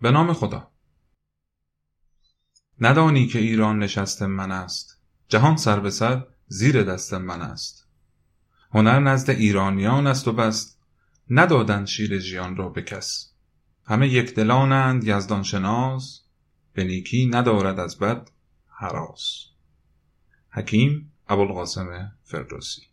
به نام خدا. ندانی که ایران نشست من است. جهان سر به سر زیر دست من است. هنر نزد ایرانیان است و بست ندادن شیر جیان را به کس. همه یک دلانند یزدان شناس. به نیکی ندارد از بد حراس. حکیم ابوالقاسم فردوسی.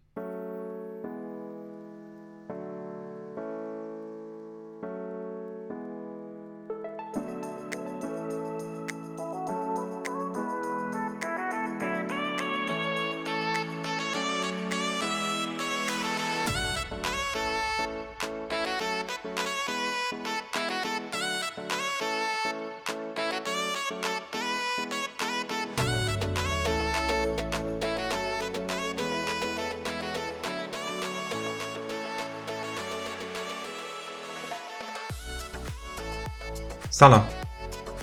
سلام.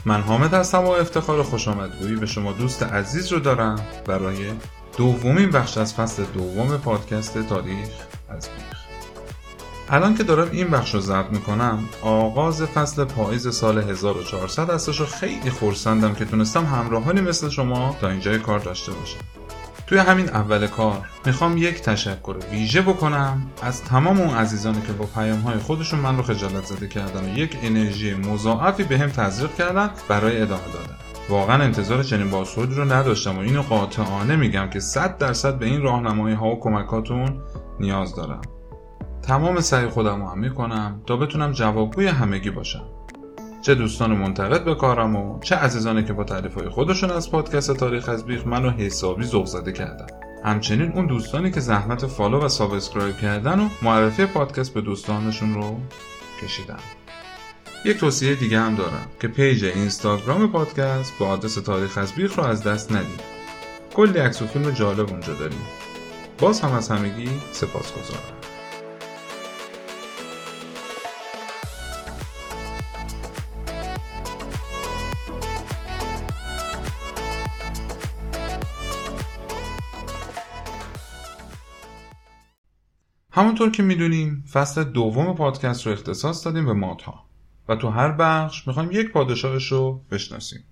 من حامد هستم و افتخار خوش آمدگویی به شما دوست عزیز رو دارم برای دومین بخش از فصل دوم پادکست تاریخ از بیخ. الان که دارم این بخش رو ضبط می‌کنم آغاز فصل پاییز سال 1400 هستش و خیلی خورسندم که تونستم همراهانی مثل شما تا اینجای کار داشته باشم. توی همین اول کار می‌خوام یک تشکر ویژه بکنم از تمام اون عزیزانی که با پیام های خودشون من رو خجالت زده کردن و یک انرژی مضاعفی به هم تزریق کردن برای ادامه دادن. واقعا انتظار چنین بازخوردی رو نداشتم و اینو قاطعانه میگم که 100 درصد به این راهنمایی ها و کمکاتون نیاز دارم. تمام سعی خودم رو هم می‌کنم تا بتونم جوابگوی همگی باشم. چه دوستان منتقد به کارم و چه عزیزانی که با تعریف های خودشون از پادکست تاریخ از بیخ منو حسابی ذوق زده کردن. همچنین اون دوستانی که زحمت فالو و سابسکرایب کردن و معرفی پادکست به دوستانشون رو کشیدن. یک توصیه دیگه هم دارم که پیج اینستاگرام پادکست با آدرس تاریخ از بیخ رو از دست ندید. کلی عکس و فیلم جالب اونجا داریم. باز هم از همگی سپاس گذارم همونطور که می‌دونیم فصل دوم پادکست رو اختصاص دادیم به مادها و تو هر بخش می‌خوایم یک پادشاهش رو بشناسیم.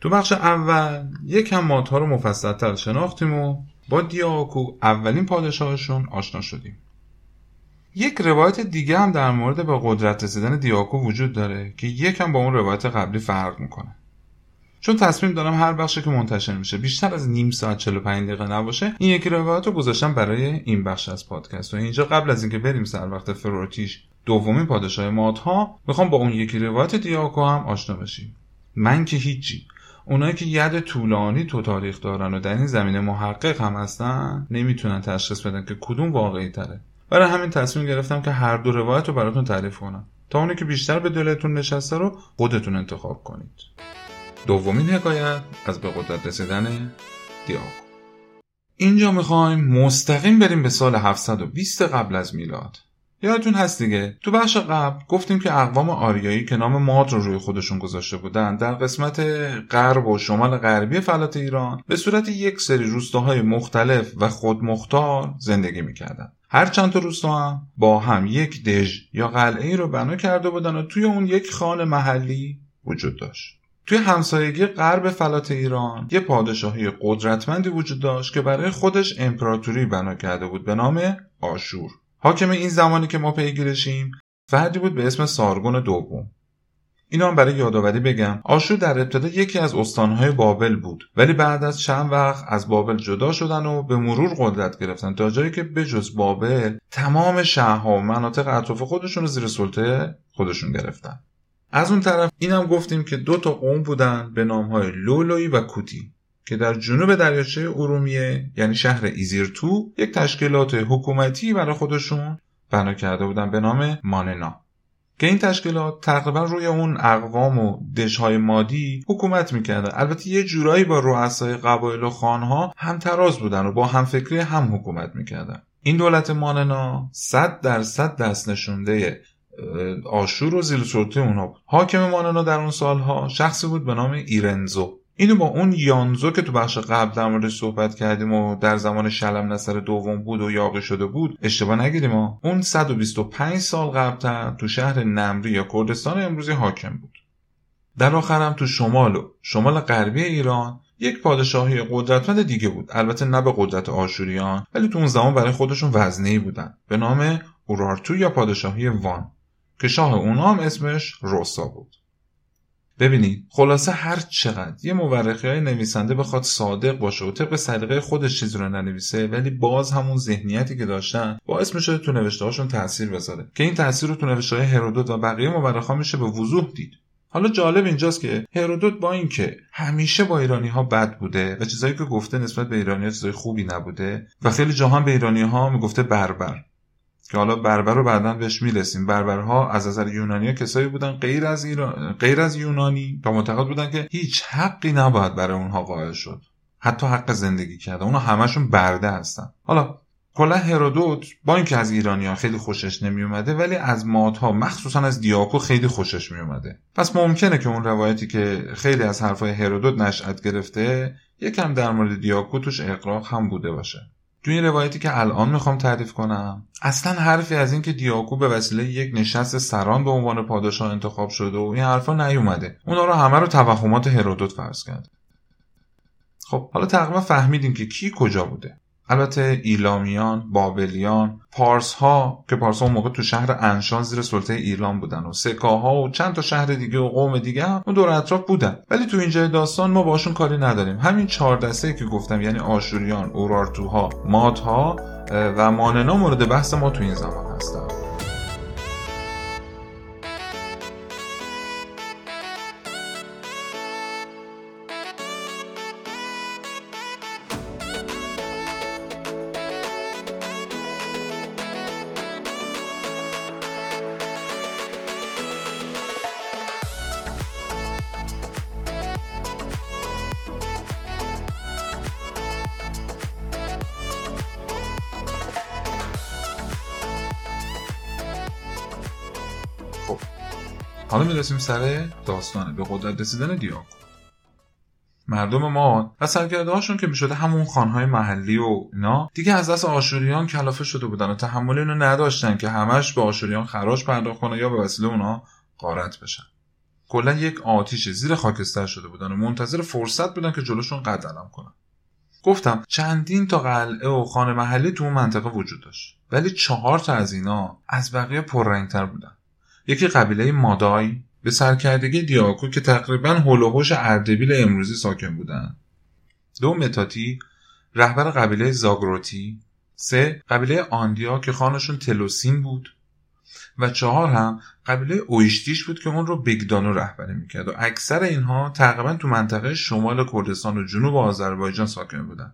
تو بخش اول یکم مادها رو مفصلتر شناختیم و با دیاکو اولین پادشاهشون آشنا شدیم. یک روایت دیگه هم در مورد به قدرت رسیدن دیاکو وجود داره که یکم با اون روایت قبلی فرق می‌کنه. چون تصمیم دارم هر بخشی که منتشر میشه بیشتر از نیم ساعت 45 دقیقه نباشه این یکی روایت رو گذاشتم برای این بخش از پادکست. و اینجا قبل از اینکه بریم سر وقت فروتیش دومین پادشاه مادها می‌خوام با اون یکی روایت دیاکو هم آشنا بشیم. من که هیچی. اونایی که ید طولانی تو تاریخ دارن و در این زمینه محقق هم هستن نمی‌تونن تشخیص بدن که کدوم واقعی تره. برای همین تصمیم گرفتم که هر دو روایت رو براتون تعریف کنم. تا اونی که بیشتر به دلتون نشسته رو خودتون انتخاب کنید. دومین حکایت از به قدرت رسیدن دیاگو. اینجا می‌خوایم مستقیم بریم به سال 720 قبل از میلاد. یادتون هست دیگه؟ تو بخش قبل گفتیم که اقوام آریایی که نام ماد رو روی خودشون گذاشته بودن در قسمت غرب و شمال غربی فلات ایران به صورت یک سری روستاهای مختلف و خودمختار زندگی می‌کردن. هر چند تا روستا هم با هم یک دژ یا قلعه ای رو بنا کرده بودن و توی اون یک خان محلی وجود داشت. توی همسایگی غرب فلات ایران یه پادشاهی قدرتمندی وجود داشت که برای خودش امپراتوری بنا کرده بود به نام آشور. حاکم این زمانی که ما پیگیرشیم فردی بود به اسم سارگون دوم. اینا هم برای یادآوری بگم آشور در ابتدا یکی از استانهای بابل بود ولی بعد از چند وقت از بابل جدا شدن و به مرور قدرت گرفتن تا جایی که بجز بابل تمام شهرها و مناطق اطراف خودشون رو زیر سلطه خودشون گرفتن. از اون طرف اینم گفتیم که دو تا قوم بودن به نامهای لولوی و کوتی که در جنوب دریاچه ارومیه یعنی شهر ایزیرتو یک تشکیلات حکومتی برای خودشون بنا کرده بودن به نام ماننا. که این تشکیلات تقریبا روی اون اقوام و دشهای مادی حکومت می‌کردن البته یه جورایی با رؤسای قبایل و خانها هم تراز بودن و با همفکری هم حکومت می‌کردن. این دولت ماننا صد درصد دست نشونده آشور و زیر سلطه اونها بود. حاکم ماننا در اون سالها شخصی بود به نام ایرنزو. اینو با اون یانزو که تو بخش قبل در موردش صحبت کردیم و در زمان شلم نصر دوم بود و یاقی شده بود اشتباه نگیریم ها. اون 125 سال قبلتر تو شهر نمری یا کردستان امروزی حاکم بود. در آخرم تو شمال و شمال غربی ایران یک پادشاهی قدرتمند دیگه بود. البته نه به قدرت آشوریان ولی تو اون زمان برای خودشون وزنی بودن. به نام اورارتو یا پادشاهی وان. که شاه اونا هم اسمش روسا بود. ببینید خلاصه هر چقدر یه مورخی های نویسنده بخواد صادق باشه و طبق سلیقه خودش چیزی رو ننویسه ولی باز همون ذهنیتی که داشتن باعث میشه تو نوشته هاشون تاثیر بذاره. که این تاثیر رو تو نوشته های هرودوت و بقیه مورخا میشه به وضوح دید. حالا جالب اینجاست که هرودوت با اینکه همیشه با ایرانی ها بد بوده و چیزایی که گفته نسبت به ایرانی ها چیزای خوبی نبوده و خیلی جاها به ایرانی ها می‌گفته بربر. که حالا بربر رو بعدا بهش می‌رسیم. بربرها از نظر یونانی کسایی بودن غیر از ایران غیر از یونانی و معتقد بودن که هیچ حقی نباید برای اونها قائل شد. حتی حق زندگی کرده اونها همشون برده هستن. حالا کلا هرودوت با اینکه از ایرانیا خیلی خوشش نمیومده ولی از مادها مخصوصا از دیاکو خیلی خوشش میومده پس ممکنه که اون روایتی که خیلی از حرفای هرودوت نشأت گرفته یکم در مورد دیاکو توش اقراق هم بوده باشه. تو این روایتی که الان می‌خوام تعریف کنم اصلا حرفی از این که دیاکو به وسیله یک نشست سران به عنوان پادشاه انتخاب شده و این حرفا نیومده. اونا رو همه رو توهمات هرودوت فرض کرده خب حالا تقریبا فهمیدیم که کی کجا بوده. البته ایلامیان، بابلیان، پارس ها که پارس ها موقع تو شهر انشان زیر سلطه ایران بودن و سکاها و چند تا شهر دیگه و قوم دیگه هم دور اطراف بودن. ولی تو اینجای داستان ما باشون کاری نداریم. همین چهار دسته که گفتم یعنی آشوریان، اورارتوها، مادها و ماننا مورد بحث ما تو این زمان هستن. حالا می‌رسیم سر داستانه. به قدرت رسیدن دیاکو. مردم ما و هاشون که می‌شده همون خانهای محلی و اینا دیگه از دست آشوریان کلافه شده بودن و تحمل اینو نداشتن که همش به آشوریان خراج پرداخت کنه یا به وسیله اونا غارت بشن. کلا یک آتیش زیر خاکستر شده بودن و منتظر فرصت بودن که جلوشون قد علم کنن. گفتم چندین تا قلعه و خانه محلی تو اون منطقه وجود داشت. ولی چهار تا از اینا از بقیه پررنگتر بودن. یکی قبیله مادای به سرکردگی دیاکو که تقریبا هلوهوش اردبیل امروزی ساکن بودند دو متاتی رهبر قبیله زاگروتی سه قبیله آندیا که خانشون تلوسین بود و چهار هم قبیله اویشتیش بود که اون رو بگدانو رهبری می‌کرد و اکثر اینها تقریبا تو منطقه شمال کردستان و جنوب آذربایجان ساکن بودن.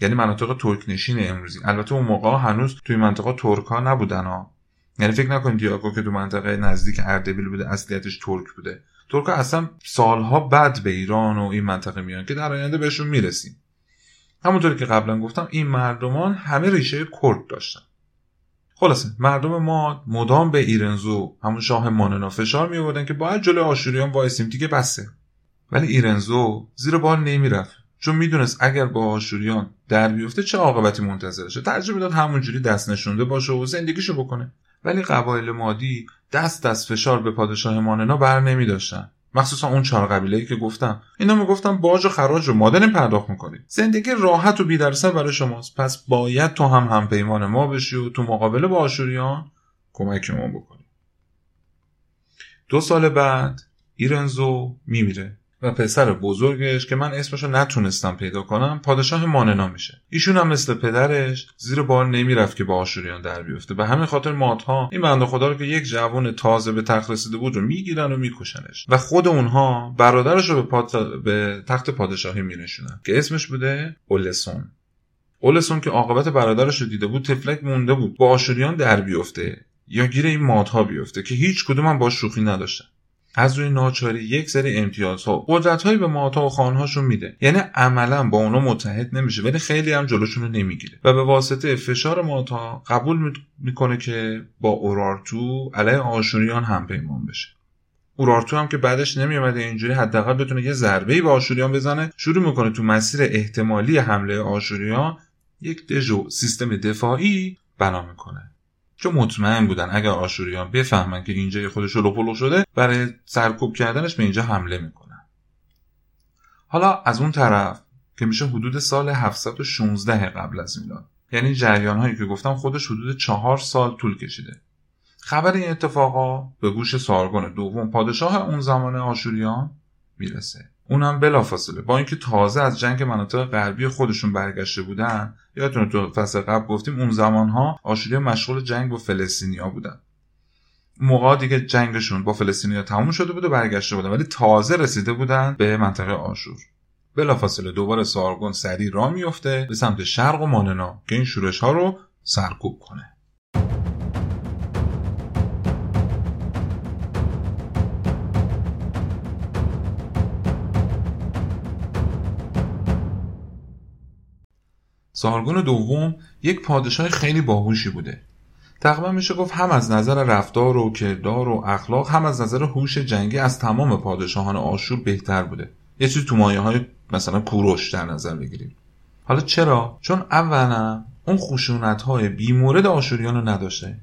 یعنی مناطق ترک نشین امروزی. البته اون موقع هنوز توی منطقه ترک نبودن ها. یعنی فکر نکنید دیاکو که تو منطقه نزدیک اردبیل بوده اصلیتش ترک بوده. ترک اصلا سالها بعد به ایران و این منطقه میان که در آینده بهشون می‌رسیم. همونطوری که قبلا گفتم این مردمان همه ریشه کرد داشتن. خلاصه مردم ما مدام به ایرنزو همون شاه ماننا فشار می آوردن که باید جلو آشوریان وایسیم دیگه بسه. ولی ایرنزو زیر بار نمی‌رفت. چون می‌دونست اگر با آشوریان در بیفته چه عاقبتی منتظرشه. ترجیح می‌داد همونجوری دست نشونده باشه و زندگیشو بکنه. ولی قبایل مادی دست دست فشار به پادشاه ماننا بر نمی داشتن. مخصوصا اون چهار قبیله که گفتم. اینا می‌گفتن باج و خراج رو ما داریم پرداخت می‌کنیم. زندگی راحت و بیدرسه برای شماست. پس باید تو هم همپیمان ما بشی و تو مقابله با آشوریان کمکمون بکنی. دو سال بعد ایرنزو میمیره. و پسر بزرگش که من اسمشو نتونستم پیدا کنم پادشاه ماننا میشه. ایشون هم مثل پدرش زیر بار نمی‌رفت که با آشوریان در بیفته. به همین خاطر مادها این بنده خدا رو که یک جوان تازه به تخت رسیده بود رو می‌گیرن و میکشنش. و خود اونها برادرش رو به, به تخت پادشاهی مینشونن که اسمش بوده اولسون. اولسون که عاقبت برادرش رو دیده بود تفلک مونده بود. با آشوریان در بیفته یا گیر این مادها بیفته که هیچ کدوم هم با شوخی نداشتن. از روی ناچاری یک سری امتیازها قدرتهایی به ماتا و خانهاشون میده. یعنی عملا با اونا متحد نمیشه ولی خیلی هم جلوشون رو نمی‌گیره. و به واسطه فشار ماتا قبول می‌کنه که با اورارتو علیه آشوریان هم پیمان بشه. اورارتو هم که بعدش نمیومده اینجوری حداقل بتونه یه ضربه ای به آشوریان بزنه شروع می‌کنه تو مسیر احتمالی حمله آشوریان یک دژو سیستم دفاعی بنا می‌کنه. چون مطمئن بودن اگر آشوریان بفهمن که اینجا خودش لپلو شده برای سرکوب کردنش به اینجا حمله می‌کنن. حالا از اون طرف که میشه حدود سال 716 قبل از میلاد. یعنی جریان هایی که گفتم خودش حدود چهار سال طول کشیده. خبر این اتفاقا به گوش سارگون دوم پادشاه اون زمان آشوریان می‌رسه. اونم بلافاصله. با اینکه تازه از جنگ مناطق غربی خودشون برگشته بودن یادتونه تو فصل قبل گفتیم اون زمانها آشوریا مشغول جنگ با فلسطینیا بودن. موقع دیگه جنگشون با فلسطینیا تموم شده بود و برگشته بودن ولی تازه رسیده بودن به منطقه آشور. بلافاصله دوباره سارگون سری را میفته به سمت شرق و ماننا که این شورش ها رو سرکوب کنه. سارگون دوم یک پادشاه خیلی باهوشی بوده. تقریبا میشه گفت هم از نظر رفتار و کردار و اخلاق هم از نظر هوش جنگی از تمام پادشاهان آشور بهتر بوده. یه چیزی تو مایه های مثلا کوروش در نظر بگیریم. حالا چرا؟ چون اولا اون خشونت های بیمورد آشوریان رو نداشته.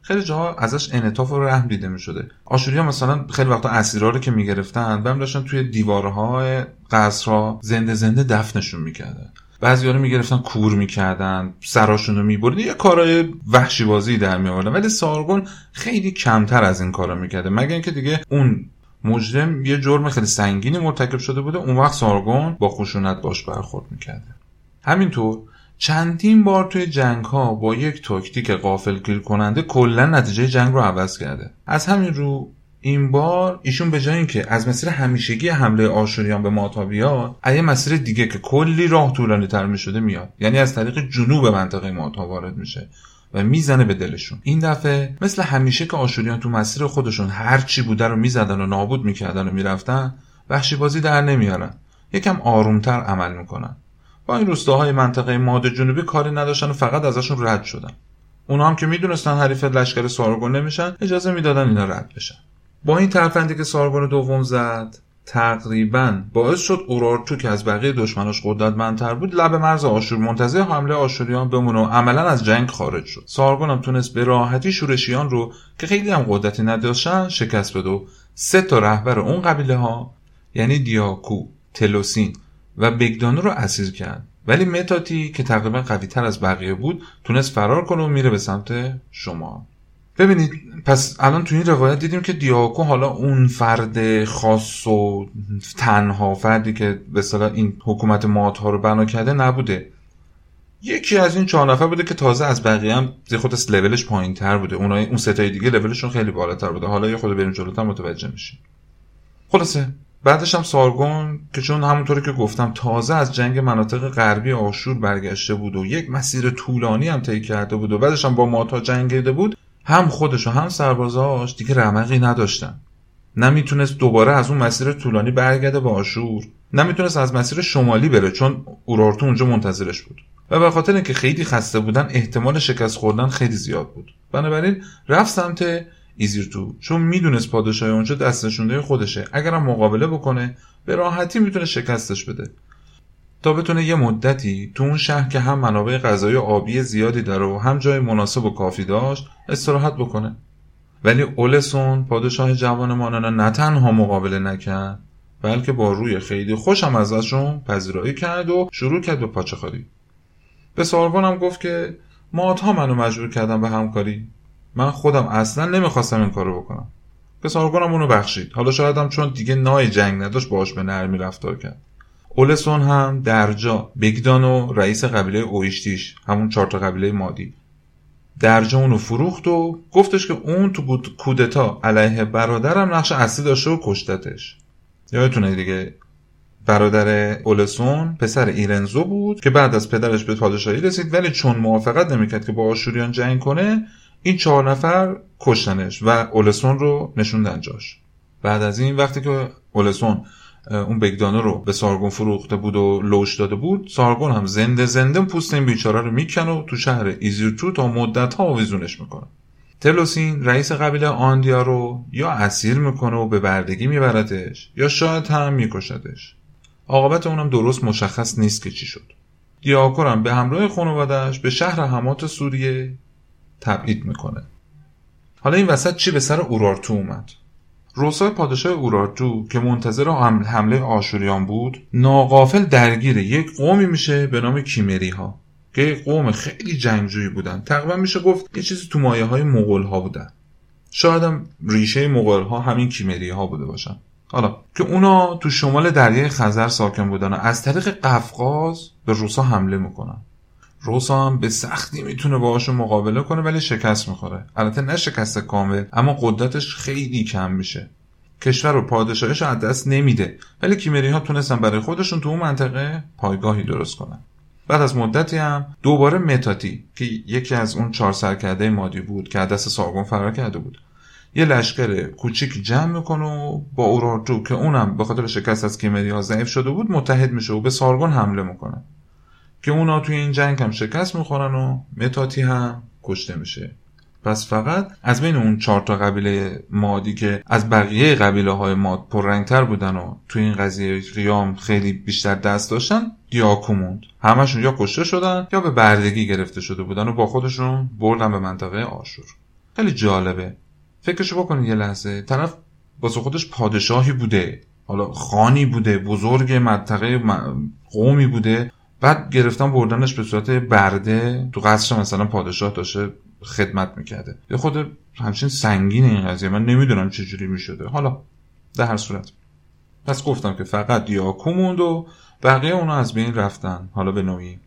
خیلی جاها ازش انعطاف و رحم دیده می شده آشوریا مثلا خیلی وقتا اسیرا رو که می‌گرفتن و داشتن توی دیوارهای قصرها زنده زنده دفنشون می‌کردن. بعضی رو می‌گرفتن کور می‌کردن سراشون رو می‌برد یه کارهای وحشی بازی در میآوردن ولی سارگون خیلی کمتر از این کارا می‌کرده. مگر اینکه دیگه اون مجرم یه جرم خیلی سنگینی مرتکب شده بوده. اون وقت سارگون با خشونت باش برخورد می‌کرده. همینطور چندین بار توی جنگ ها با یک تاکتیک قافلگیر کننده کلا نتیجه جنگ رو عوض کرده. از همین رو این بار ایشون به جای اینکه از مسیر همیشگی حمله آشوریان به ماتا بیاد از مسیر دیگه که کلی راه طولانی تر می شده میاد. یعنی از طریق جنوب منطقه ماتا وارد میشه و می‌زنه به دلشون. این دفعه مثل همیشه که آشوریان تو مسیر خودشون هر چی بوده رو می‌زدن و نابود می‌کردن و می‌رفتن وحشی بازی در نمیارن. یکم آرومتر عمل می‌کنن. با این روستاهای منطقه ماد جنوبی کاری نداشتن و فقط ازشون رد شدن. اونا هم که می‌دونستن حریف لشکر سارگون نمیشن اجازه می‌دادن اینا رد بشن. با این ترفندی که سارگون دوم زد تقریبا باعث شد اورارتو که از بقیه دشمناش قدرتمندتر بود لب مرز آشور منتظر حمله آشوریان بمونه و عملا از جنگ خارج شد. سارگون هم تونست به راحتی شورشیان رو که خیلی هم قدرتی نداشتن شکست بده و سه تا رهبر اون قبیله ها یعنی دیاکو تلوسین و بگدانو رو اسیر کرد. ولی متاتی که تقریبا قوی تر از بقیه بود تونست فرار کنه و میره به سمت شما ببینید پس الان تو این روایت دیدیم که دیاکو حالا اون فرد خاص و تنها فردی که به صلاح این حکومت مات ها رو بنا کرده نبوده. یکی از این چهار نفر بوده که تازه از بقیه هم خود لولش پایین تر بوده. اونای اون ستای دیگه لولشون خیلی بالاتر بوده. حالا یه خود بریم جلوتر متوجه میشین خلاصه بعدش هم سارگون که چون همونطوری که گفتم تازه از جنگ مناطق غربی آشور برگشته بود و یک مسیر طولانی هم طی کرده بود و بعدش هم با ماتا جنگیده بود هم خودش و هم سربازاش دیگه رمقی نداشتن. نمی‌تونست دوباره از اون مسیر طولانی برگرده به آشور. نمی‌تونست از مسیر شمالی بره چون اورارتو اونجا منتظرش بود. و به خاطر اینکه خیلی خسته بودن احتمال شکست خوردن خیلی زیاد بود. بنابراین رفت سمت ایزیرتو چون می‌دونست پادشاه اونجا دستشونده خودشه. اگرم مقابله بکنه به راحتی می‌تونه شکستش بده. تا بتونه یه مدتی تو اون شهر که هم منابع غذایی آبی زیادی داره و هم جای مناسب و کافی داشت استراحت بکنه. ولی اولسون پادشاه جوان مانانا نه تنها مقابله نکرد بلکه با روی خیلی خوشم ازشون پذیرایی کرد و شروع کرد به پاچه خاری به سارگون گفت که ماها منو مجبور کردم به همکاری. من خودم اصلا نمی‌خواستم این کارو بکنم. به سارگونم اونو بخشید. حالا شایدم چون دیگه نای جنگ نداشت باش به نرمی رفتار کرد. اولسون هم درجا بگدان و رئیس قبیله اویشتیش همون چهار قبیله مادی. درجا اونو فروخت و گفتش که اون تو کودتا علیه برادرم نقش اصلی داشته و کشتتش. یادتونه دیگه برادر اولسون پسر ایرنزو بود که بعد از پدرش به پادشاهی رسید ولی چون موافقت نمی‌کرد که با آشوریان جنگ کنه این چهار نفر کشتنش و اولسون رو نشوندن جاش. بعد از این وقتی که اولسون اون بگدانه رو به سارگون فروخته بود و لوش داده بود. سارگون هم زنده زنده پوست این بیچاره رو می‌کنه و تو شهر ایزیرتو تا مدت ها آویزونش می‌کنه. تلوسین رئیس قبیله آندیا رو یا اسیر می‌کنه و به بردگی میبردش یا شاید هم میکشدش. عاقبت اونم درست مشخص نیست که چی شد. دیاکور هم به همراه خانوادش به شهر همات سوریه تبعید می‌کنه. حالا این وسط چی به سر اورارتو اومد؟ روسای پادشاه اورارتو که منتظر حمله آشوریان بود ناقافل درگیر یک قومی میشه به نام کیمری ها که قوم خیلی جنگجویی بودن. تقریبا میشه گفت یه چیزی تو مایه های مغول ها بودن شاید هم ریشه مغول ها همین کیمری ها بوده باشن. حالا که اونا تو شمال دریای خزر ساکن بودن و از طریق قفقاز به روسا حمله می‌کنن. روسا هم به سختی می‌تونه باهاشون مقابله کنه ولی شکست می‌خوره. البته نه شکست کامل اما قدرتش خیلی کم میشه. کشور و پادشاهش از دست نمیده. ولی کیمری ها تونستن برای خودشون تو اون منطقه پایگاهی درست کنن. بعد از مدتی هم دوباره متاتی که یکی از اون چهار سرکرده مادی بود که دست سارگون فرار کرده بود. یه لشکر کوچیک جمع می‌کنه و با اورارتو که اونم به خاطر شکست از کیمری ها ضعیف شده بود متحد میشه و به سارگون حمله می‌کنه. که اونا توی این جنگ هم شکست می‌خورن و متاتی هم کشته میشه. پس فقط از بین اون چهار تا قبیله مادی که از بقیه قبیله های ماد پررنگتر بودن و توی این قضیه قیام خیلی بیشتر دست داشتن دیاکو موند. همشون یا کشته شدن یا به بردگی گرفته شده بودن و با خودشون بردن به منطقه آشور. خیلی جالبه. فکرشو بکنید یه لحظه. طرف واسه خودش پادشاهی بوده. حالا خانی بوده بزرگ منطقه قومی بوده. بعد گرفتن بردنش به صورت برده تو قصر مثلا پادشاه داشته خدمت می‌کرده. یه خود همچین سنگین این قضیه. من نمی‌دونم چجوری می‌شده. حالا در هر صورت. پس گفتم که فقط دیاکو موند و بقیه اونا از بین رفتن. حالا به نوعی.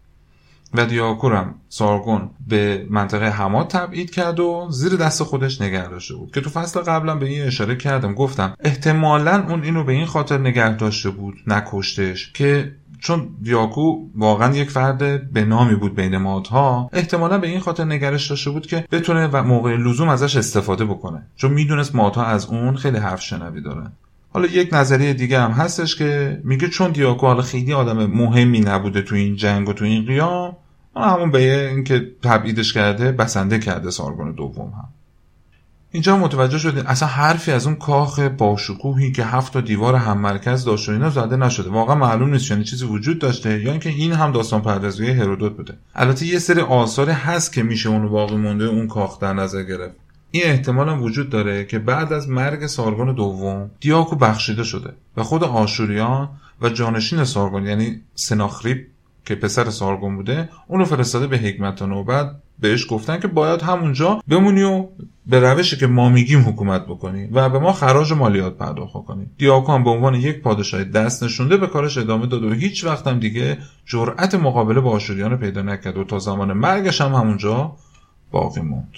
و دیاکورم سارگون به منطقه حماد تبعید کرد و زیر دست خودش نگه داشته بود. که تو فصل قبلا به این اشاره کردم. گفتم احتمالا اون اینو به این خاطر نگه داشته بود نکشتش که چون دیاکو واقعا یک فرد به نامی بود بین مادها احتمالا به این خاطر نگرش داشته بود که بتونه و موقع لزوم ازش استفاده بکنه. چون می‌دونست مادها از اون خیلی حرف شنوی دارن. حالا یک نظریه دیگه هم هستش که میگه چون دیاکو حالا خیلی آدم مهمی نبوده تو این جنگ و تو این قیام همون به اینکه تبعیدش کرده بسنده کرده سارگون دوم هم. اینجا متوجه شدیم اصلا حرفی از اون کاخ باشکوهی که هفت تا دیوار هم مرکز داشت و اینا زده نشده. واقعا معلوم نیست یعنی چیزی وجود داشته یا اینکه این هم داستان پردازی هرودوت بوده. البته یه سری آثاری هست که میشه اون باقی مونده اون کاخ در نظر گرفت. این احتمال هم وجود داره که بعد از مرگ سارگون دوم دیاکو بخشیده شده و خود آشوریان و جانشین سارگون یعنی سناخریب که پسر سارگون بوده اونو فرستاده به حکمت نوبت بهش گفتن که باید همونجا بمونی و به روشی که ما میگیم حکومت بکنی و به ما خراج مالیات پرداخت کنی. دیاکو به عنوان یک پادشاه دست نشونده به کارش ادامه داد و هیچ وقت هم دیگه جرأت مقابله با آشوریان پیدا نکرد و تا زمان مرگش هم همونجا باقی موند.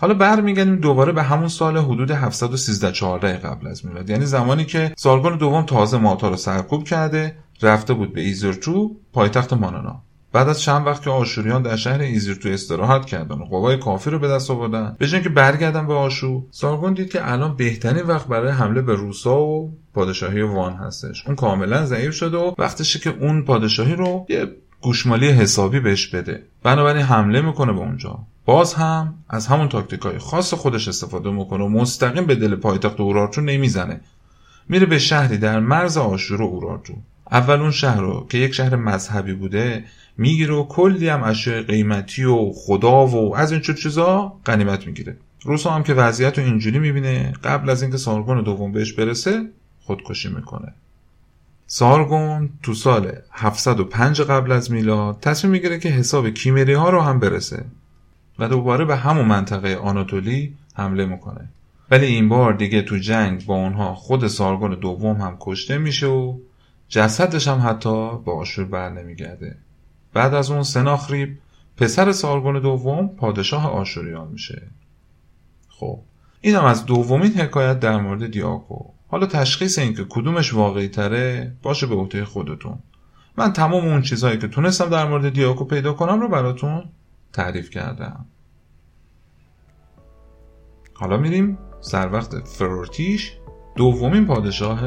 حالا برمیگردیم دوباره به همون سال حدود 713 14 قبل از میلاد. یعنی زمانی که سارگون دوم تازه ماتا رو سرکوب کرده رفته بود به ایزرتو پایتخت مانانا. بعد از چند وقت که آشوریان در شهر ایزرتو استراحت کردن و قوای کافی رو به دست آوردن به که برگردن به آشو سارگون دید که الان بهترین وقت برای حمله به روسا و پادشاهی وان هستش. اون کاملا ضعیف شده و وقتشه که اون پادشاهی رو یه گوشمالی حسابی بهش بده. بنابراین حمله می‌کنه به اونجا. باز هم از همون تاکتیکای خاص خودش استفاده می‌کنه و مستقیم به دل پایتخت اورارتو نمی‌زنه. میره به شهری در مرز آشور و اورارتو. اول اون شهر رو که یک شهر مذهبی بوده می‌گیره و کلی هم اشیاء قیمتی و خدا و از این چیزا غنیمت می‌گیره. روسا هم که وضعیت رو اینجوری می‌بینه قبل از اینکه سارگون دوم بهش برسه خودکشی می‌کنه. سارگون تو سال 705 قبل از میلاد تصمیم می‌گیره که حساب کیمری ها رو هم برسه و دوباره به همون منطقه آناتولی حمله می‌کنه. ولی این بار دیگه تو جنگ با اونها خود سارگون دوم هم کشته میشه و جسدش هم حتی به آشور بر نمیگرده. بعد از اون سناخریب پسر سارگون دوم پادشاه آشوریان میشه. خب اینم از دومین حکایت در مورد دیاکو. حالا تشخیص این که کدومش واقعی تره باشه به عهده خودتون. من تمام اون چیزهایی که تونستم در مورد دیاکو پیدا کنم رو براتون تعریف کردم. حالا میریم سر وقت فرورتیش دومین پادشاه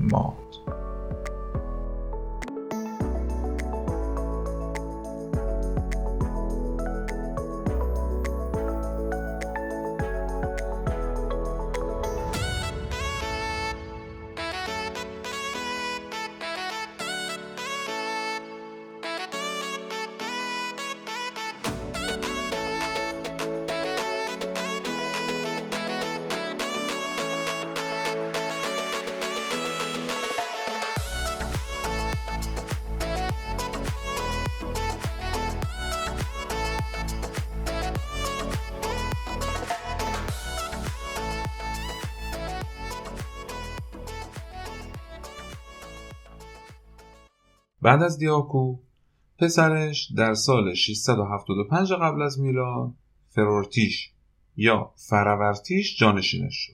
ماد بعد از دیاکو پسرش در سال 675 قبل از میلاد فرورتیش یا فرورتیش جانشینش شد.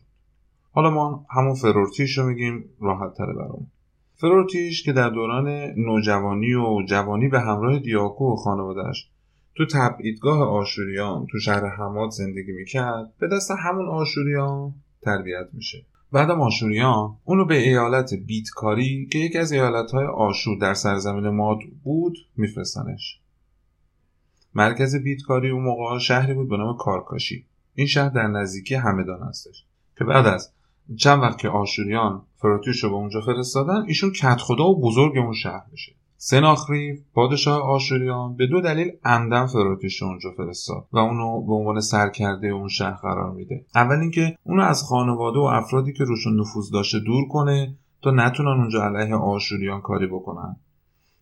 حالا ما همون فرورتیش رو میگیم راحت تره برام فرورتیش که در دوران نوجوانی و جوانی به همراه دیاکو و خانوادهش تو تبعیدگاه آشوریان تو شهر حماد زندگی می‌کرد به دست همون آشوریان تربیت میشه. بعدم آشوریان اونو به ایالت بیتکاری که یکی از ایالتهای آشور در سرزمین ماد بود میفرستنش. مرکز بیتکاری اون موقع شهری بود به نام کارکاشی. این شهر در نزدیکی همدان هستش. که بعد از چند وقت که آشوریان فراتیوش رو به اونجا فرستادن ایشون کت خدا و بزرگ اون شهر میشه. سناخریف پادشاه آشوریان به دو دلیل عمدن فراتیوش اونجا فرستاد و اونو به عنوان سرکرده اون شهر قرار میده. اول اینکه اونو از خانواده و افرادی که روشون نفوذ داشته دور کنه تا نتونن اونجا علیه آشوریان کاری بکنن.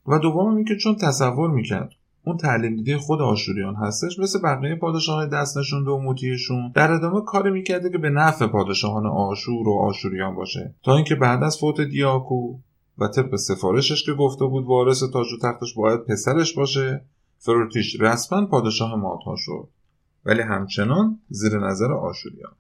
و دوم اینکه چون تصور می‌کرد اون تعلیم دیده خود آشوریان هستش مثل بقیه پادشاه دست نشونده و موتیشون در ادامه کاری می‌کرده که به نفع پادشاهان آشور و آشوریان باشه. تا اینکه بعد از فوت دیاکو و طبق سفارشش که گفته بود وارث تاج و تختش باید پسرش باشه فروتیش رسما پادشاه مادها شد. ولی همچنان زیر نظر آشوریان.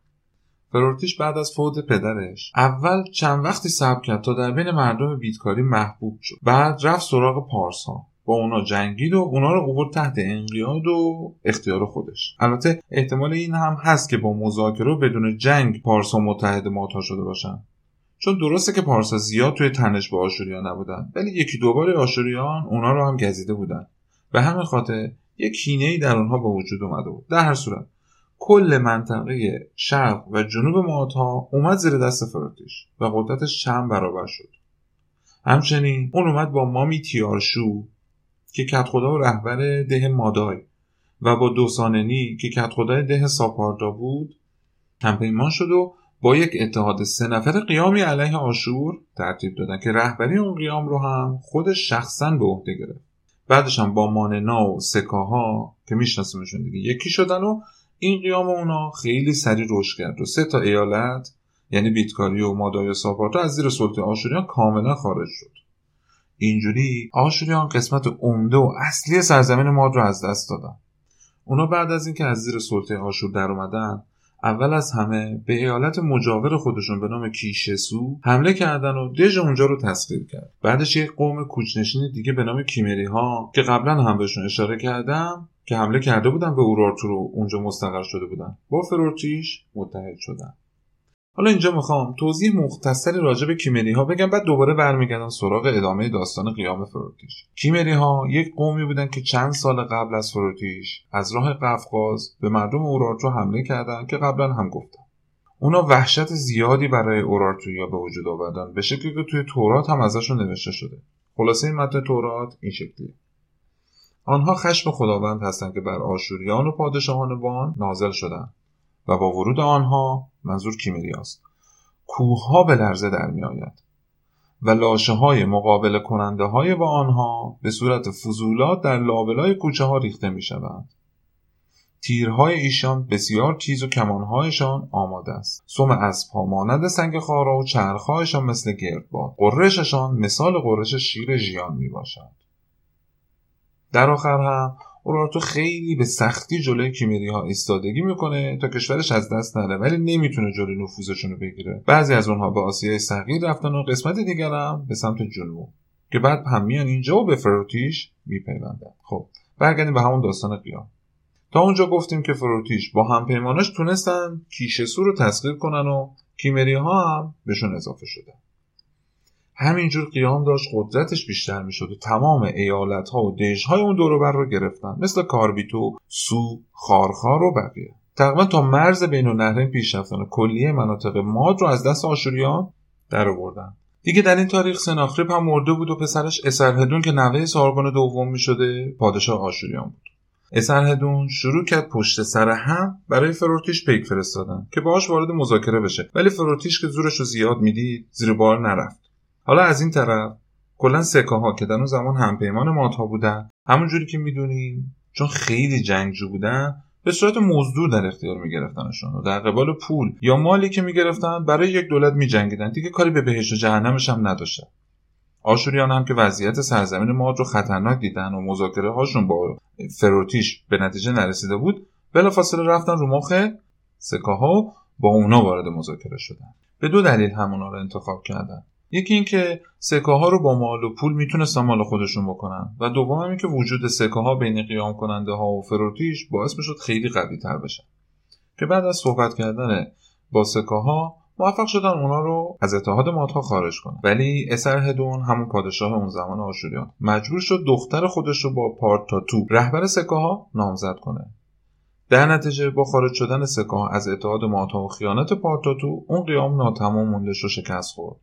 فرورتیش بعد از فوت پدرش اول چند وقتی صبر کرد تا در بین مردم بیتکاری محبوب شد. بعد رفت سراغ پارس ها با اونا جنگید و اونا رو اوورد تحت انقیاد و اختیار خودش. البته احتمال این هم هست که با مذاکره بدون جنگ پارسا متحد ماتا شده باشن. چون درسته که پارسا زیاد توی تنش با آشوریان نبودن ولی یکی دوباره آشوریان اونا رو هم گزیده بودن. به همین خاطر یک کینه ای در اونها به وجود اومده بود. در هر صورت کل منطقه شرق و جنوب ماتا اومد زیر دست فراتیش و قدرتش چند برابر شد. همچنین اون اومد با مامی تیارشو که کت خدا و رهبر ده مادای و با دوساننی که خدای ده ساپاردا بود همپیمان شد و با یک اتحاد سه نفر قیامی علیه آشور ترتیب دادن که رهبری اون قیام رو هم خودش شخصا به عهده گرفت. بعدش هم با ماننا و سکاها که میشناسیمشون دیگه یکی شدن و این قیام اونا خیلی سریع رشد کرد و سه تا ایالت یعنی بیتکاری و مادای و ساپارتا از زیر سلطه آشوریان کاملا خارج شد. اینجوری آشوریان قسمت عمده و اصلی سرزمین ماد رو از دست دادن. اونا بعد از اینکه از زیر سلطه آشور در اومدن اول از همه به ایالت مجاور خودشون به نام کیشسو حمله کردن و دژ اونجا رو تسخیر کرد. بعدش یک قوم کوچنشین دیگه به نام کیمری ها که قبلا هم بهشون اشاره کردم که حمله کرده بودن به اورارتو رو اونجا مستقر شده بودن. با فرورتیش متحد شدن. حالا اینجا می‌خوام توضیح مختصری راجع به کیمری ها بگم بعد دوباره برمیگردم سراغ ادامه داستان قیام فروتیش. کیمری ها یک قومی بودن که چند سال قبل از فروتیش از راه قفقاز به مردم اورارتو حمله کردند که قبلا هم گفتم. اونا وحشت زیادی برای اورارتویا به وجود آوردن به شکلی که توی تورات هم ازشون نوشته شده. خلاصه این متن تورات این شکلیه. آنها خشم خداوند هستند که بر آشوریان و پادشاهان وان نازل شدند و با ورود آنها منظور کیمریاست کوه به لرزه در می آید و لاشه های مقابل کننده های با آنها به صورت فضولات در لابلای کوچه ها ریخته می شوند. تیرهای ایشان بسیار تیز و کمانهایشان آماده است. سم اسبها مانند سنگ خارا و چرخهایشان مثل گردباد. قرششان مثال قرش شیر ژیان می باشد در آخر هم اورارتو خیلی به سختی جلوی کیمری ها ایستادگی می‌کنه تا کشورش از دست نره ولی نمی‌تونه جلوی نفوذشون رو بگیره. بعضی از اونها به آسیای صغیر رفتن و قسمت دیگر هم به سمت جنوب که بعد هم میان اینجا و به فروتیش میپیوندن. خب برگردیم به همون داستان قیام. تا اونجا گفتیم که فروتیش با همپیماناش تونستن کیشسو رو تسخیر کنن و کیمری ها هم بهشون اضافه شدن. همینجور قیام داشت قدرتش بیشتر می‌شد و تمام ایالت ها و دژ های اون دوروبر رو گرفتن. مثل کاربیتو، سو، خارخار و بقیه. تقریبا تا مرز بین النهرین پیش رفتن و کلیه مناطق ماد رو از دست آشوریان در آوردن. دیگه در این تاریخ سناخریب هم مرده بود و پسرش اسرهدون که نوه سارگون دوم می شده پادشاه آشوریان بود. اسرهدون شروع کرد پشت سر هم برای فروتیش پیک فرستادن که باهاش وارد مذاکره بشه. ولی فروتیش که زورش رو زیاد می‌دید زیر بار نرفت. حالا از این طرف کلا سکه ها که در اون زمان همپیمان ماتا بودن همونجوری که می‌دونیم چون خیلی جنگجو بودن به صورت مزدور در اختیار میگرفتنشون و در قبال پول یا مالی که می‌گرفتن برای یک دولت میجنگیدن. دیگه کاری به بهشت و جهنمش هم نداشتن. آشوریان هم که وضعیت سرزمین ماد رو خطرناک دیدن و مذاکره هاشون با فروتیش به نتیجه نرسیده بود بلافاصله رفتن رو مخ سکاها با اونا وارد مذاکره شدن. به دو دلیل همونا رو انتخاب کردن. یکی اینکه سکه ها رو با مال و پول می‌تونستن مال خودشون بکنن. و دوم این که وجود سکه ها بین قیام کننده ها و فروتیش باعث می‌شد خیلی قوی تر بشن که بعد از صحبت کردن با سکه ها موفق شدن اونا رو از اتحاد مادها خارج کنن. ولی اسر هدون همون پادشاه اون زمان آشوریان مجبور شد دختر خودش رو با پارتاتو رهبر سکه ها نامزد کنه. در نتیجه با خارج شدن سکه از اتحاد مادها و خیانت پارتاتو اون قیام ناتمام موندش و شکست خورد.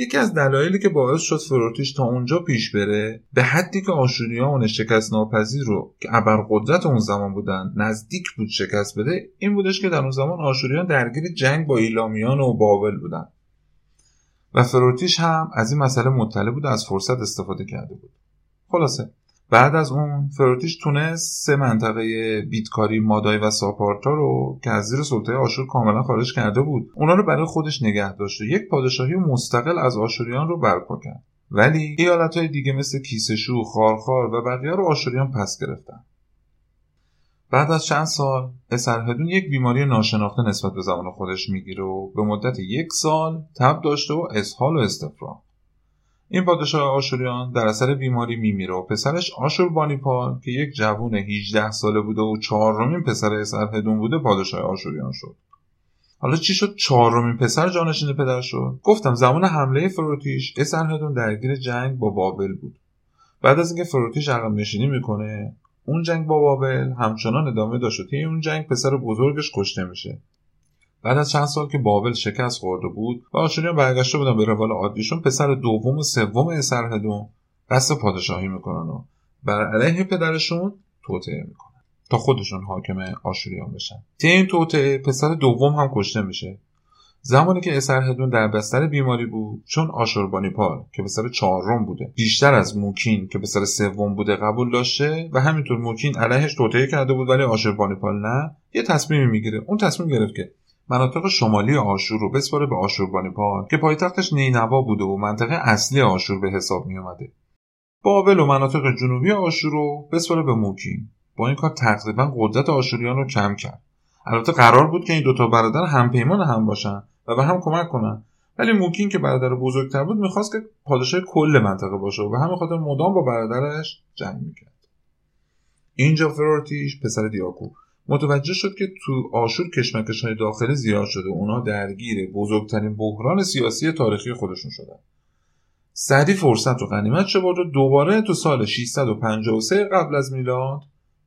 یکی از دلایلی که باعث شد فروتیش تا اونجا پیش بره به حدی که آشوریان شکست ناپذیر رو که ابرقدرت اون زمان بودن نزدیک بود شکست بده این بودش که در اون زمان آشوریان درگیر جنگ با ایلامیان و بابل بودن. و فروتیش هم از این مسئله مطلع بود و از فرصت استفاده کرده بود. خلاصه بعد از اون فروتیش تونست سه منطقه بیتکاری مادای و ساپارتا رو که از زیر سلطه آشور کاملا خارج کرده بود اونا رو برای خودش نگه داشت و یک پادشاهی مستقل از آشوریان رو برپا کرد. ولی ایالت های دیگه مثل کیسشو، خارخار و بقیه رو آشوریان پس گرفتن. بعد از چند سال اسرهدون یک بیماری ناشناخته نسبت به زمان خودش می‌گیره و به مدت یک سال تب داشته و اسهال و استفراغ. این پادشاه آشوریان در اثر بیماری میمیره و پسرش آشور بانیپال که یک جوون 18 ساله بوده و چهارمین پسر اسرهدون بوده پادشاه آشوریان شد. حالا چی شد؟ چهارمین پسر جانشین پدر شد؟ گفتم زمان حمله فروتیش اسرهدون درگیر جنگ با بابل بود. بعد از اینکه فروتیش عقب نشینی می‌کنه اون جنگ با بابل همچنان ادامه داشت و اون جنگ پسر بزرگش کشته میشه. بعد از چند سال که بابل شکست خورده بود و آشوریان برگشته بودن به روال عادیشون پسر دوم و سوم اسرهدون قصد پادشاهی می‌کنن و بر علیه پدرشون توطعه می‌کنن تا خودشون حاکم آشوریان بشن. طی این توطعه پسر دوم هم کشته میشه. زمانی که اسرهدون در بستر بیماری بود چون آشوربانیپال که پسر چهارم بوده بیشتر از موکین که پسر سوم بوده قبول داشته و همینطور موکین علیهش توطعه کرده بود ولی آشوربانیپال نه یه تصمیمی می‌گیره. اون تصمیم گرفت که مناطق شمالی آشور رو بسپاره به آشوربانیپال که پایتختش نینوا بوده و منطقه اصلی آشور به حساب می اومده. بابل و مناطق جنوبی آشور رو بسپاره به موکین. با این کار تقریبا قدرت آشوریان رو کم کرد. البته قرار بود که این دوتا برادر همپیمان هم باشن و به هم کمک کنن. ولی موکین که برادر بزرگتر بود می‌خواست که پادشاه کل منطقه باشه و به همین خاطر مدام با برادرش جنگ می‌کرد. اینجا فرورتیش پسر دیاکو. متوجه شد که تو آشور کشمکش های داخلی زیاد شده. اونا درگیر بزرگترین بحران سیاسی تاریخی خودشون شدن. سریع فرصت و غنیمت شد و دوباره تو سال 653 قبل از میلاد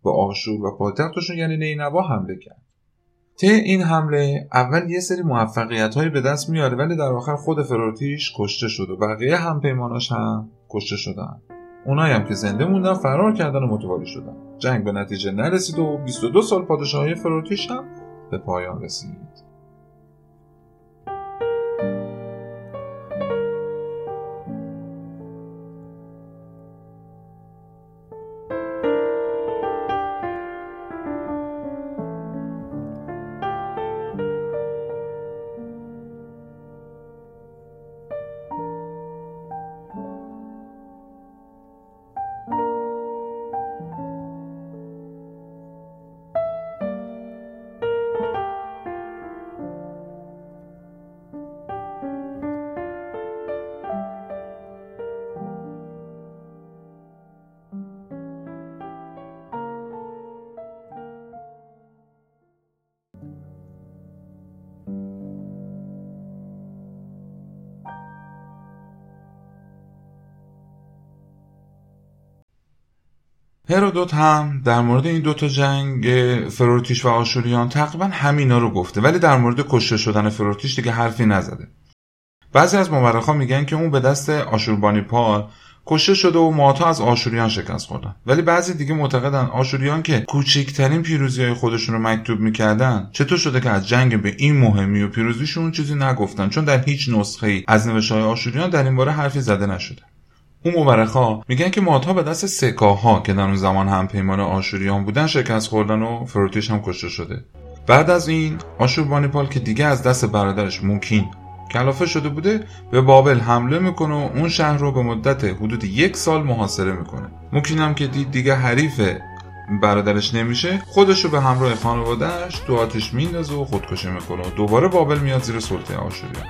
به آشور و پایتختشون یعنی نینوا حمله کرد. طی این حمله اول یه سری موفقیت به دست میاره ولی در آخر خود فرورتیش کشته شد و بقیه همپیماناش هم کشته شدن. اونایی هم که زنده موندن فرار کردن و متواری شدن. جنگ به نتیجه نرسید و 22 سال پادشاهی فروتیش هم به پایان رسید. هرودوت هم در مورد این دوتا جنگ فروتیش و آشوریان تقریبا همینا رو گفته ولی در مورد کشته شدن فروتیش دیگه حرفی نزده. بعضی از مورخا میگن که اون به دست آشوربانی پال کشته شده و ماتا از آشوریان شکست خوردن. ولی بعضی دیگه معتقدن آشوریان که کوچکترین پیروزی های خودشون رو مکتوب می‌کردن چطور شده که از جنگ به این مهمی و پیروزیشون چیزی نگفتن؟ چون در هیچ نسخه ای از نوشته های آشوریان در این باره حرفی زده نشده. اون مورخا میگن که مادها به دست سکاها که در اون زمان هم پیمان آشوریان بودن شکست خوردن و فروتیش هم کشته شده. بعد از این آشوربانیپال که دیگه از دست برادرش موکین کلافه شده بوده به بابل حمله می‌کنه و اون شهر رو به مدت حدود یک سال محاصره می‌کنه. ممکنم که دید دیگه حریف برادرش نمیشه خودش رو به همراه خانوادهش تو آتش میندازه و خودکشی می‌کنه و دوباره بابل میاد زیر سلطه آشوریان.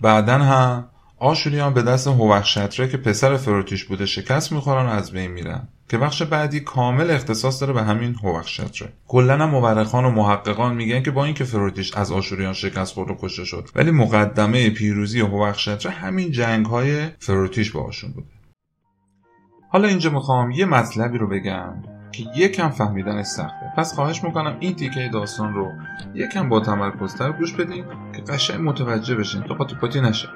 بعدا هم آشوریان به دست هوخشتره که پسر فروتیش بوده شکست می‌خورن و از بین میرن. که بخش بعدی کامل اختصاص داره به همین هوخشتره. کلا هم مورخان و محققان میگن که با اینکه فروتیش از آشوریان شکست خورد و کشته شد ولی مقدمه پیروزی هوخشتره همین جنگ های فروتیش باهاشون بوده. حالا اینجا می‌خوام یه مطلبی رو بگم. که یکم فهمیدنش سخته. پس خواهش می‌کنم این تیکه داستان رو یکم با تمرکزتر گوش بدین که قشنگ متوجه بشین تو قاطی پاتی نشه.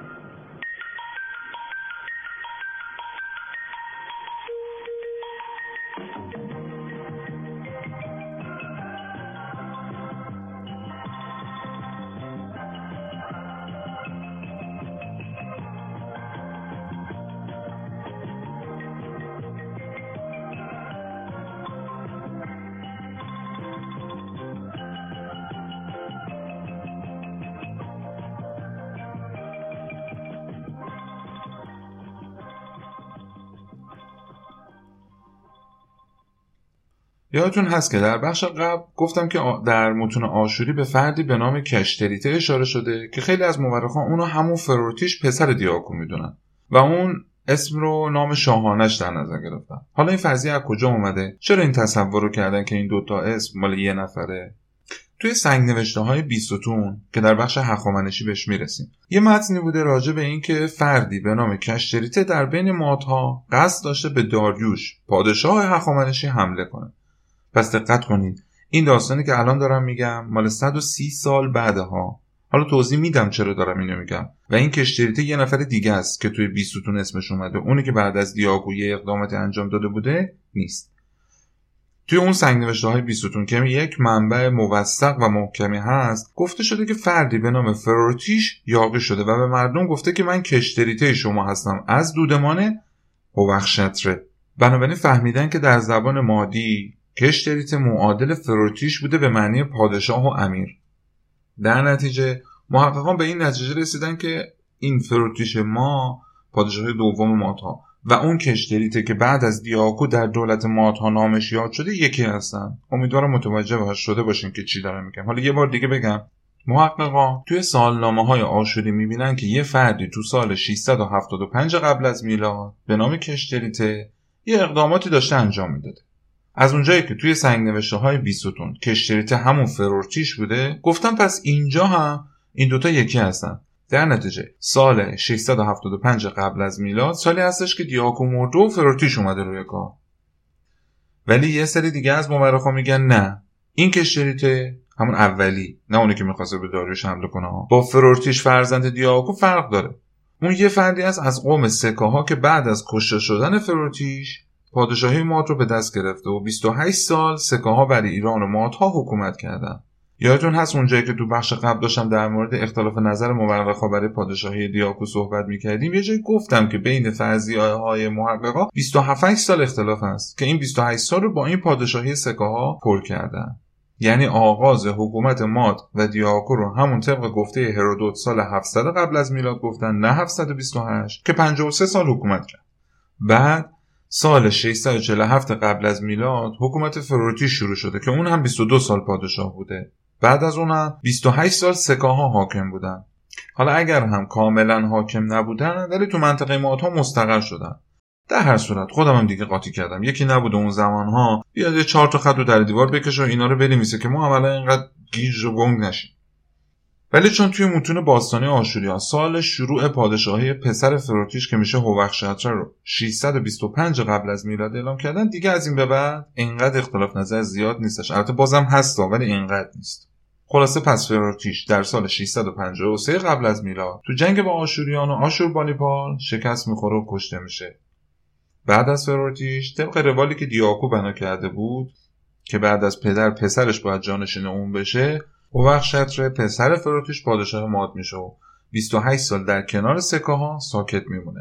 یادتون هست که در بخش قبل گفتم که در متون آشوری به فردی به نام کشتریته اشاره شده که خیلی از مورخان اونو همون فروتیش پسر دیاکو می‌دونن و اون اسم رو نام شاهانش در نظر گرفتن. حالا این فرضیه از کجا اومده؟ چرا این تصور رو کردن که این دوتا اسم مال یه نفره؟ توی سنگ نوشته های بیستون که در بخش هخامنشی بهش می‌رسیم. یه متنی بوده راجع به اینکه فردی به نام کشتریته در بین مادها قصد داشته به داریوش پادشاه هخامنشی حمله کنه. پس دقت کنید این داستانی که الان دارم میگم مال 130 سال بعدها. حالا توضیح میدم چرا دارم اینو میگم. و این کشتریته یه نفر دیگه است که توی بیستون اسمش اومده. اونی که بعد از دیاگو یه اقداماتی انجام داده بوده نیست. توی اون سنگ نوشته های بیستون که یک منبع موثق و محکمی هست گفته شده که فردی به نام فروتیش یاقی شده و به مردم گفته که من کشتریته شما هستم. از دودمان هوخشتره بنابراین فهمیدن که در زبان مادی کشتریت معادل فروتیش بوده به معنی پادشاه و امیر. در نتیجه محققان به این نتیجه رسیدن که این فروتیش ما پادشاه دوم ماتا و اون کشتریته که بعد از دیاکو در دولت ماتا نامش یاد شده یکی هستن. امیدوارم متوجه شده باشین که چی دارم میگم. حالا یه بار دیگه بگم. محققان توی سالنامه های آشوری می‌بینن که یه فردی تو سال 675 قبل از میلاد به نام کشتریته یه اقداماتی داشته انجام می‌داده. از اونجایی که توی سنگ نوشته های بیستون کشتریت همون فرورتیش بوده گفتم پس اینجا هم این دوتا یکی هستن. در نتیجه سال 675 قبل از میلاد سالی هستش که دیاکو مرده و فرورتیش اومده روی کار. ولی یه سری دیگه از مورخا میگن نه. این کشتریته همون اولی نه اونی که می‌خواسته به داریوش حمله کنه. با فرورتیش فرزند دیاکو فرق داره. اون یه فردی است از قوم سکاها که بعد از کشته شدن فرورتیش پادشاهی مات رو به دست گرفته و 28 سال سکه ها برای ایران و مات ها حکومت کردن. یادتون هست اونجایی که تو بخش قبل داشتم در مورد اختلاف نظر مورخا برای پادشاهی دیاکو صحبت می‌کردیم یه جایی گفتم که بین فرضیه های محققا 27 سال اختلاف هست که این 28 سال رو با این پادشاهی سکه ها پر کردن. یعنی آغاز حکومت ماد و دیاکو رو همون طبق گفته هرودوت سال 700 قبل از میلاد گفتن نه 728 که 53 سال حکومت کرد. بعد سال 647 قبل از میلاد حکومت فروتی شروع شده که اون هم 22 سال پادشاه بوده. بعد از اون هم 28 سال سکاها حاکم بودن. حالا اگر هم کاملا حاکم نبودن ولی تو منطقه ما ها مستقر شدن. در هر صورت خودم هم دیگه قاطی کردم. یکی نبوده اون زمان ها بیاد یه چهار تا خط رو در دیوار بکشه و اینا رو بنویسه که ما عملا اینقدر گیج و گنگ نشیم. ولی چون توی متون باستانی آشوریا سال شروع پادشاهی پسر فروتیش که میشه هوخشتر رو 625 قبل از میلاد اعلام کردن دیگه از این به بعد اینقدر اختلاف نظر زیاد نیستش. البته بازم هستا ولی اینقدر نیست. خلاصه پس فروتیش در سال 653 قبل از میلاد تو جنگ با آشوریان و آشوربانیپال شکست می‌خوره و کشته میشه. بعد از فرورتیش طبق روالی که دیاکو بنا کرده بود که بعد از پدر پسرش باید جانشین اون بشه شطر پسر فروتیش پادشاه ماد میشه و 28 سال در کنار سکه ها ساکت میمونه.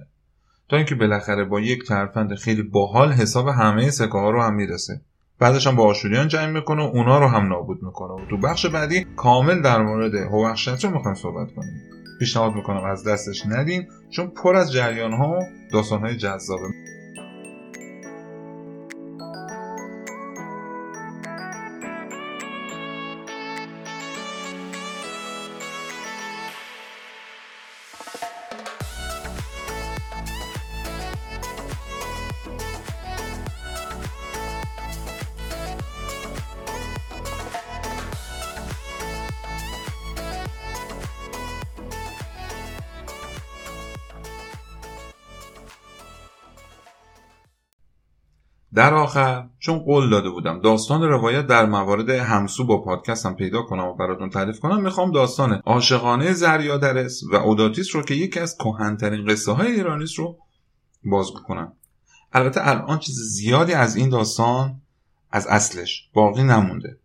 تا اینکه بالاخره با یک ترفند خیلی باحال حساب همه سکه ها رو هم می‌رسه. بعدش هم با آشوریان جنگ می‌کنه و اونا رو هم نابود می‌کنه. و تو بخش بعدی کامل در مورد هوخشت رو می‌خوایم صحبت کنیم. پیشنهاد می‌کنم از دستش ندین چون پر از جریان ها و داستان های جذابه. در آخر چون قول داده بودم داستان روایت در موارد همسو با پادکستم پیدا کنم و براتون تعریف کنم می‌خوام داستان عاشقانه زریادرس و اوداتیس رو که یکی از کهنترین قصه های ایرانیس رو بازگو کنم. البته الان چیز زیادی از این داستان از اصلش باقی نمونده.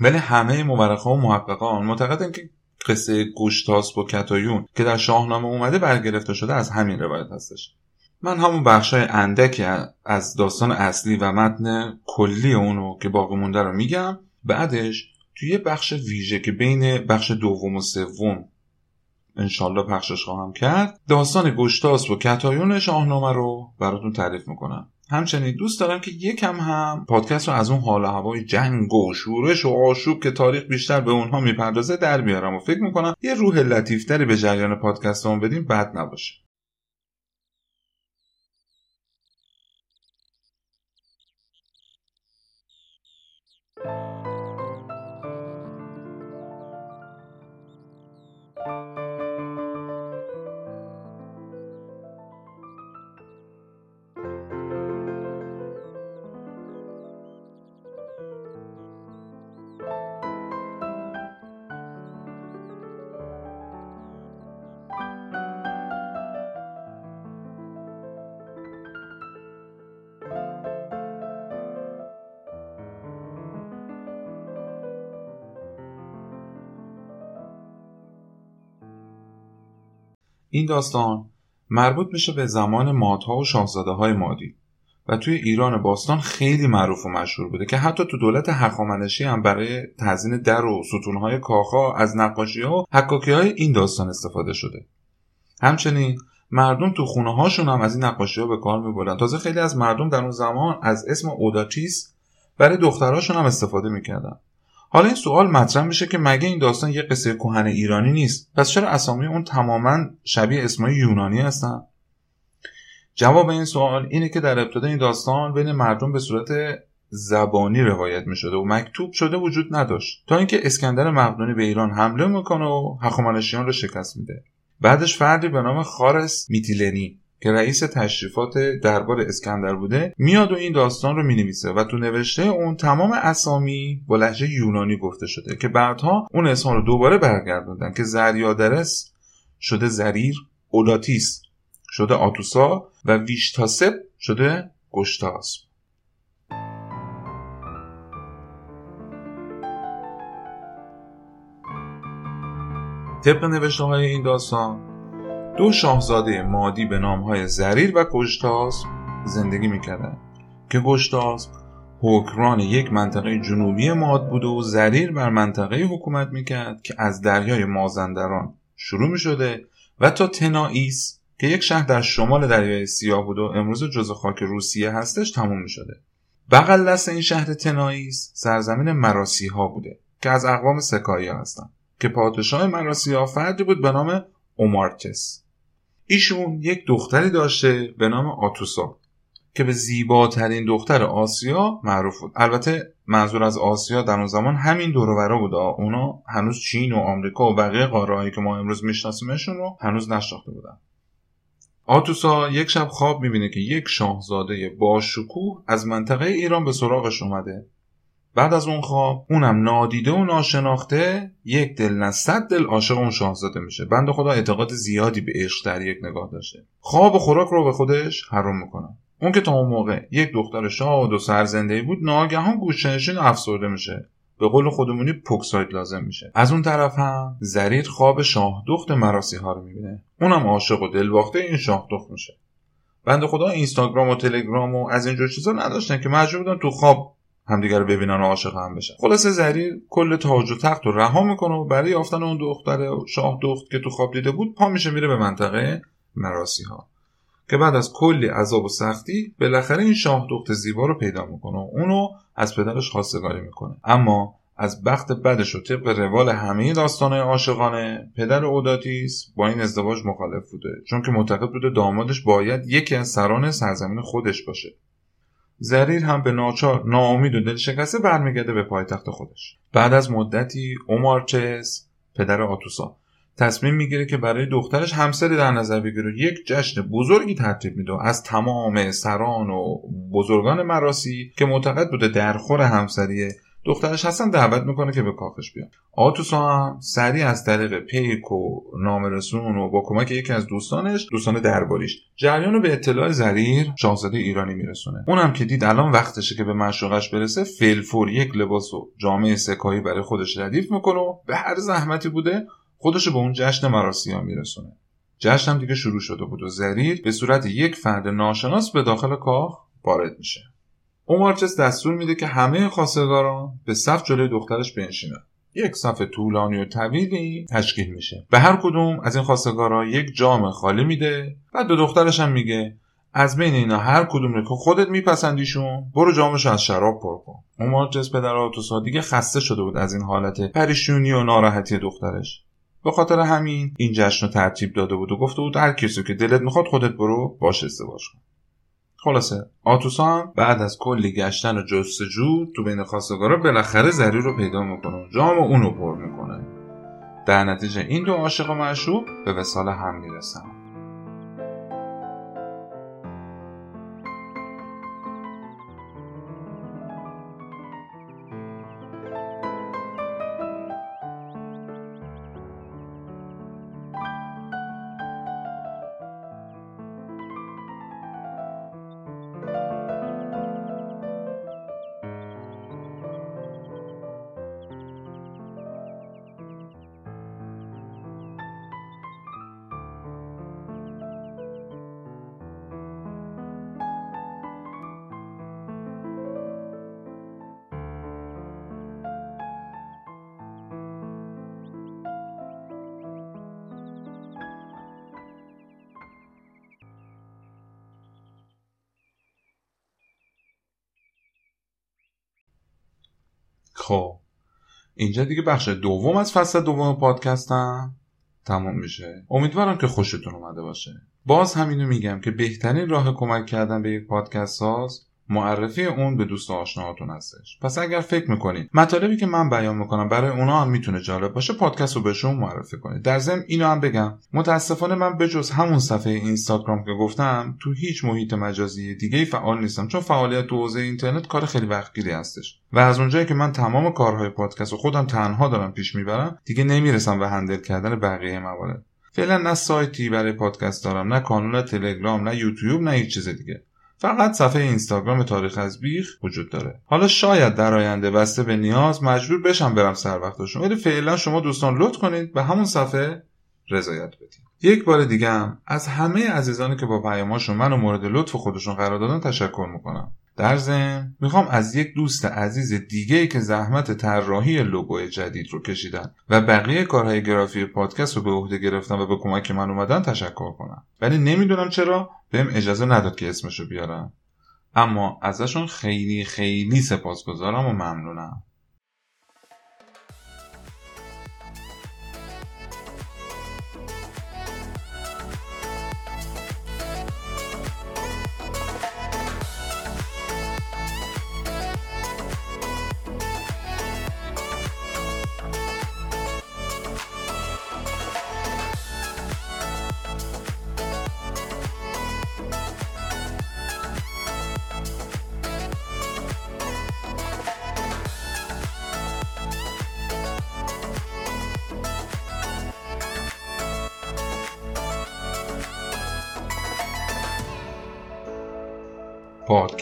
ولی همه مورخه و محققان معتقدن که قصه گوشتاس با کتایون که در شاهنامه اومده برگرفته شده از همین روایت هستش. من همون بخشای اندکی از داستان اصلی و متن کلی اونو که باقی مونده رو میگم. بعدش توی یه بخش ویژه که بین بخش دوم و سوم انشالله پخشش خواهم کرد داستان گشتاس و کتایون شاهنامه رو براتون تعریف می‌کنم. همچنین دوست دارم که یکم هم پادکست رو از اون حال هوای جنگ و شورش و آشوب که تاریخ بیشتر به اونها می‌پردازه در بیارم و فکر می‌کنم یه روح لطیفتری به جریان پادکست بدیم بد نباشه. این داستان مربوط میشه به زمان مادها و شاهزاده های مادی. و توی ایران باستان خیلی معروف و مشهور بوده که حتی تو دولت هخامنشی هم برای تزین در و ستونهای کاخا از نقاشی ها و حکاکی های این داستان استفاده شده. همچنین مردم تو خونه هاشون هم از این نقاشی ها به کار میبردن تازه خیلی از مردم در اون زمان از اسم اوداتیس برای دخترهاشون هم استفاده می‌کردن. حالا این سوال مطرح میشه که مگه این داستان یه قصه کهن ایرانی نیست؟ پس چرا اسامی اون تماما شبیه اسمای یونانی هستن؟ جواب این سوال اینه که در ابتدا این داستان بین مردم به صورت زبانی روایت می شده و مکتوب شده وجود نداشت. تا اینکه اسکندر مقدونی به ایران حمله می‌کنه و هخامنشیان رو شکست میده. بعدش فردی به نام خارس میتیلنی. که رئیس تشریفات دربار اسکندر بوده میاد و این داستان رو می‌نویسه و تو نوشته اون تمام اسامی با لحجه یونانی گفته شده که بعدها اون اسم رو دوباره برگردوندن که زریادرس شده زریر اولاتیس شده آتوسا و ویشتاسب شده گشتاس. طبق نوشته های این داستان دو شاهزاده مادی به نامهای زریر و گشتاس زندگی می‌کردند که گشتاس حکران یک منطقه جنوبی ماد بود و زریر بر منطقه حکومت می‌کرد که از دریای مازندران شروع می‌شده و تا تنائیس که یک شهر در شمال دریای سیاه بود و امروز جزء خاک روسیه هستش تموم می‌شده. بغل دست این شهر تنائیس سرزمین مراسی ها بوده که از اقوام سکایی هستند که پادشاه مراسی ها فردی بود به نام اومارتس ایشون یک دختری داشته به نام آتوسا که به زیباترین دختر آسیا معروف بود. البته منظور از آسیا در اون زمان همین دور بود. اونا هنوز چین و آمریکا و بقیه قاره که ما امروز میشناسیمشون رو هنوز نشناخته بودن. آتوسا یک شب خواب می‌بینه که یک شاهزاده با شکوه از منطقه ایران به سراغش اومده. بعد از اون خواب اونم نادیده و ناشناخته یک دل نه صد دل عاشق اون شاهزاده میشه. بند خدا اعتقاد زیادی به عشق در یک نگاه داشته. خواب و خوراک رو به خودش حرام می‌کنه. اون که تا اون موقع یک دختر شاد و سرزنده بود ناگهان گوشنشین افسرده میشه. به قول خودمونی پوکساید لازم میشه. از اون طرف هم زریر خواب شاه دخت مراسی ها رو می‌بینه. اونم عاشق و دلباخته این شاه دخت میشه. بند خدا اینستاگرام و تلگرام و از اینجور چیزا نداشتن که مجبور بودن تو خواب همدیگر رو ببینن و عاشق هم بشن. خلاصه زریر کل تاج و تخت رو رها می‌کنه و برای یافتن اون دختر شاه دخت که تو خواب دیده بود پا میشه میره به منطقه مراسی ها که بعد از کلی عذاب و سختی بالاخره این شاه دخت زیبا رو پیدا می‌کنه و اونو از پدرش خواستگاری می‌کنه. اما از بخت بدش و طبق روال همه داستانهای عاشقانه پدر اوداتیس با این ازدواج مخالف بوده. چون که معتقد بوده دامادش باید یکی از سران سرزمین خودش باشه. زریر هم به ناچار ناامید و دلشکسته برمیگرده به پایتخت خودش. بعد از مدتی اومارچس پدر آتوسا تصمیم می‌گیره که برای دخترش همسری در نظر بگیره. یک جشن بزرگی ترتیب میده. از تمام سران و بزرگان مراسی که معتقد بوده درخور همسریه دخترش هستن دعوت می‌کنه که به کاخش بیاد. آتوسا هم سریع از طریق پیک و نامرسون و با کمک یکی از دوستانش دوستان درباریش جریان رو به اطلاع زریر شاهزاده ایرانی میرسونه. اونم که دید الان وقتشه که به معشوقش برسه فلفور یک لباس و جامعه سکایی برای خودش ردیف می‌کنه و به هر زحمتی بوده خودش به اون جشن مراسیا میرسونه. جشن هم دیگه شروع شده بود و زریر به صورت یک فرد ناشناس به داخل کاخ وارد میشه. اومارچس دستور میده که همه خواستگاران به صف جلوی دخترش بنشینن. یک صف طولانی و طویلی تشکیل میشه. به هر کدوم از این خواستگارا یک جام خالی میده. بعد به دخترش هم میگه از بین اینا هر کدوم رو که خودت میپسندیشون برو جامش از شراب پر کن. اومارچس پدر آتوسا دیگه خسته شده بود از این حالت پریشونی و ناراحتی دخترش. به خاطر همین این جشن رو ترتیب داده بود و گفته بود هر کسی که دلت می‌خواد خودت برو باش ازدواج کن. خلاصه. آتوسا هم بعد از کلی گشتن و جستجو تو بین خواستگارا بالاخره زری رو پیدا می‌کنه جام اونو پر می‌کنه. در نتیجه این دو عاشق و معشوق به وسال هم می‌رسن. خب. اینجا دیگه بخش دوم از فصل دوم پادکستم تمام میشه. امیدوارم که خوشتون اومده باشه. باز همینو میگم که بهترین راه کمک کردن به یک پادکست ساز معرفی اون به دوست آشناهاتون هستش. پس اگر فکر می‌کنید مطالبی که من بیان می‌کنم برای اونا هم می‌تونه جالب باشه پادکست رو بهشون معرفی کنید. در ضمن اینو هم بگم متاسفانه من بجز همون صفحه اینستاگرام که گفتم تو هیچ محیط مجازی دیگه فعال نیستم چون فعالیت تو حوزه اینترنت کار خیلی وقتگیری هستش. و از اونجایی که من تمام کارهای پادکست رو خودم تنها دارم پیش می‌برم دیگه نمی‌رسم به هندل کردن بقیه موارد. فعلا نه سایتی برای پادکست دارم نه کانال تلگرام نه یوتیوب نه هیچ چیز دیگه. فقط صفحه اینستاگرام تاریخ از بیخ وجود داره. حالا شاید در آینده بسته به نیاز مجبور بشم برم سر وقتشون. ولی فعلا شما دوستان لطف کنید به همون صفحه رضایت بدید. یک بار دیگه هم از همه عزیزانی که با پیاماشون منو مورد لطف خودشون قرار دادن تشکر می‌کنم. در ضمن می‌خوام از یک دوست عزیز دیگه ای که زحمت طراحی لوگو جدید رو کشیدن و بقیه کارهای گرافی پادکست رو به عهده گرفتن و به کمک من اومدن تشکر کنم. ولی نمی‌دونم چرا بهم اجازه نداد که اسمشو بیارم. اما ازشون خیلی خیلی سپاسگزارم و ممنونم.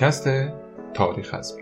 پادکست تاریخ از